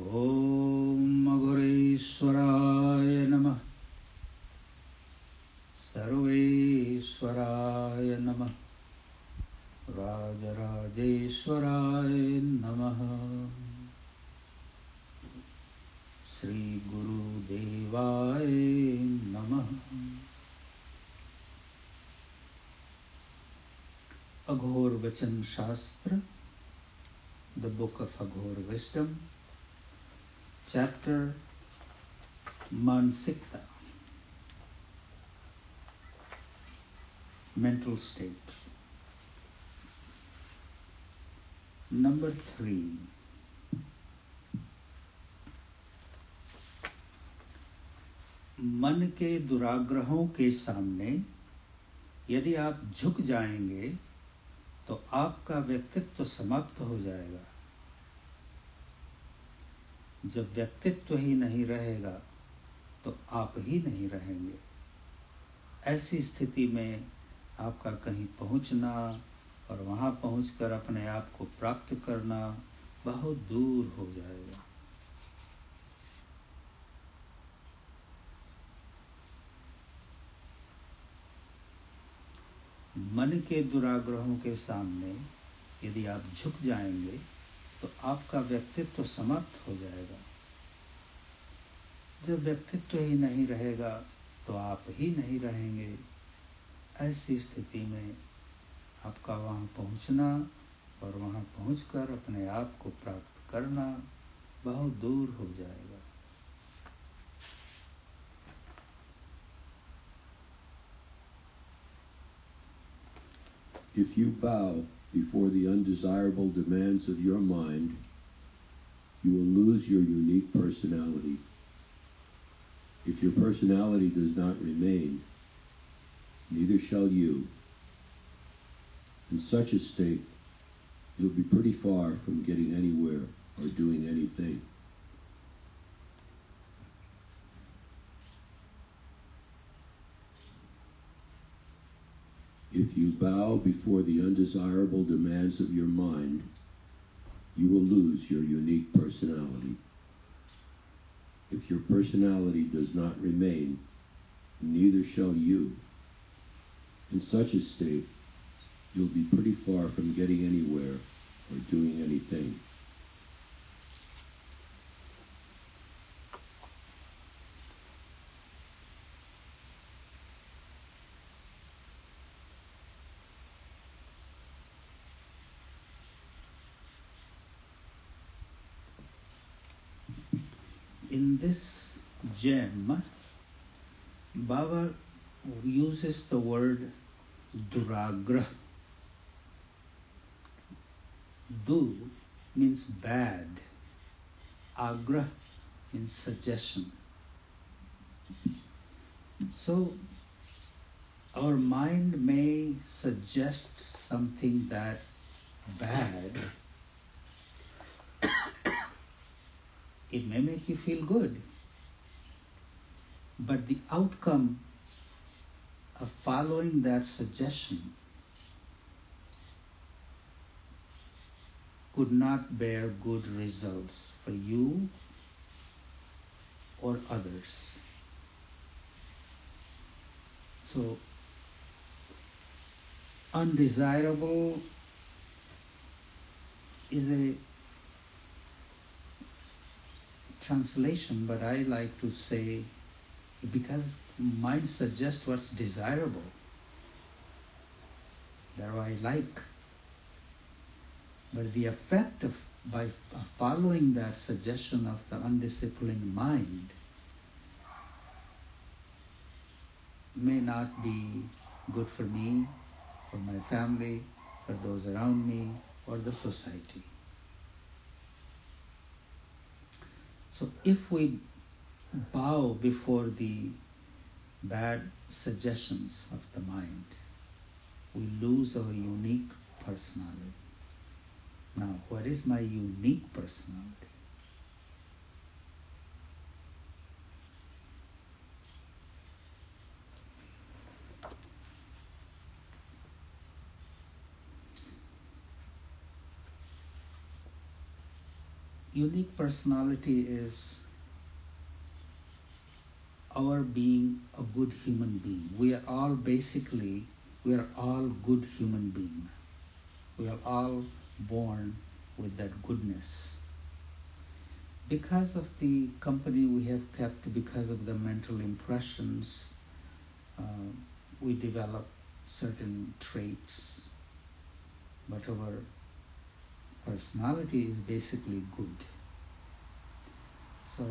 ॐ मघुरेश्वराय नमः। सर्वेश्वराय नमः। राजराजेश्वराय नमः। श्रीगुरुदेवाय नमः। अघोर the book of Aghor Wisdom, chapter Mansikta, mental state. Number three. मन के दुराग्रहों के सामने यदि आप झुक जाएँगे तो आपका व्यक्तित्व समाप्त हो जाएगा जब व्यक्तित्व ही नहीं रहेगा तो आप ही नहीं रहेंगे। ऐसी स्थिति में आपका कहीं पहुँचना और वहाँ पहुंचकर अपने आप को प्राप्त करना बहुत दूर हो जाएगा। मन के दुराग्रहों के सामने यदि आप झुक जाएँगे तो आपका व्यक्तित्व समाप्त हो जाएगा। जब व्यक्तित्व ही नहीं रहेगा तो आप ही नहीं रहेंगे। ऐसी स्थिति में आपका वहाँ पहुँचना और वहाँ पहुंचकर अपने आप को प्राप्त करना बहुत दूर हो जाएगा। If you bow before the undesirable demands of your mind, you will lose your unique personality. If your personality does not remain, neither shall you. In such a state, you'll be pretty far from getting anywhere or doing anything. If you bow before the undesirable demands of your mind, you will lose your unique personality. If your personality does not remain, neither shall you. In such a state, you'll be pretty far from getting anywhere or doing anything. In this gem, Baba uses the word duragra. Du means bad. Agra means suggestion. So, our mind may suggest something that's bad it may make you feel good. But the outcome of following that suggestion could not bear good results for you or others. So, undesirable is a translation, but I like to say because mind suggests what's desirable, that I like. But the effect of by following that suggestion of the undisciplined mind may not be good for me, for my family, for those around me, or the society. So if we bow before the bad suggestions of the mind, we lose our unique personality. Now, what is my unique personality? Unique personality is our being a good human being. We are all basically, we are all good human beings. We are all born with that goodness. Because of the company we have kept, because of the mental impressions, uh, we develop certain traits, but our personality is basically good. So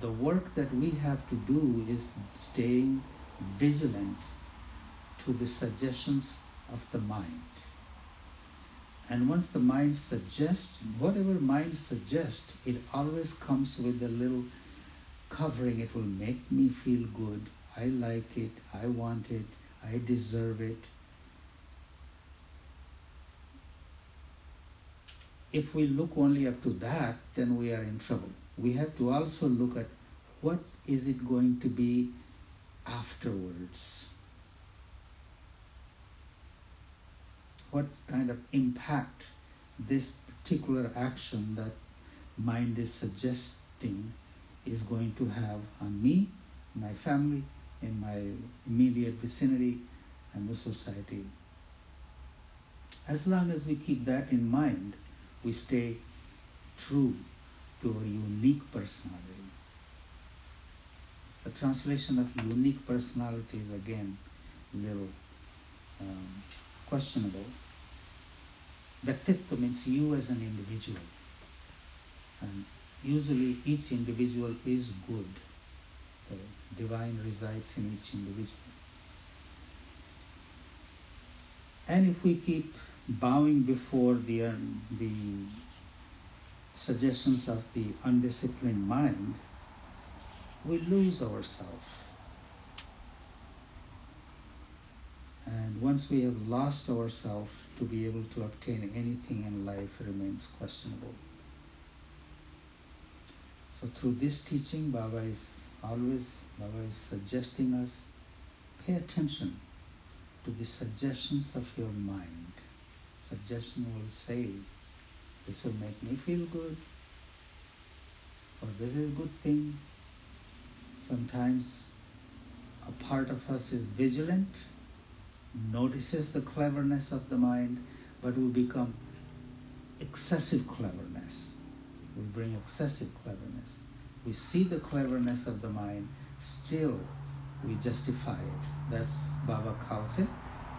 the work that we have to do is staying vigilant to the suggestions of the mind. And once the mind suggests, whatever mind suggests, it always comes with a little covering. It will make me feel good. I like it. I want it. I deserve it. If we look only up to that, then we are in trouble. We have to also look at what is it going to be afterwards. What kind of impact this particular action that mind is suggesting is going to have on me, my family, in my immediate vicinity, and the society. As long as we keep that in mind, we stay true to our unique personality. The translation of unique personality is again a little um, questionable. Vyaktitva means you as an individual. And usually each individual is good. The divine resides in each individual. And if we keep bowing before the, uh, the suggestions of the undisciplined mind, we lose ourselves. And once we have lost ourselves, to be able to obtain anything in life remains questionable. So through this teaching, Baba is always Baba is suggesting us pay attention to the suggestions of your mind. Suggestion will say, this will make me feel good, or this is a good thing. Sometimes a part of us is vigilant, notices the cleverness of the mind, but we become excessive cleverness. We bring excessive cleverness. We see the cleverness of the mind, still we justify it. That's Baba calls it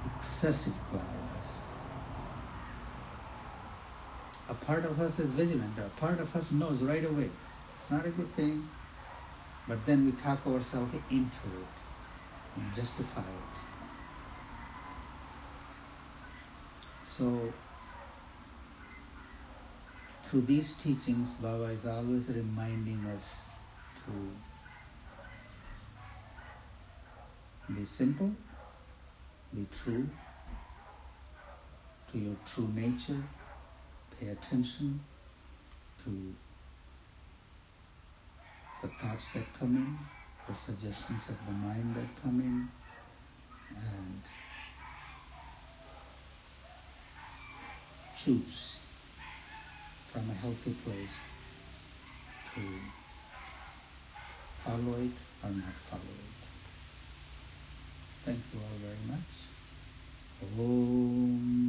excessive cleverness. A part of us is vigilant, a part of us knows right away. It's not a good thing, but then we talk ourselves into it and justify it. So, through these teachings, Baba is always reminding us to be simple, be true to your true nature, pay attention to the thoughts that come in, the suggestions of the mind that come in, and choose from a healthy place to follow it or not follow it. Thank you all very much. Om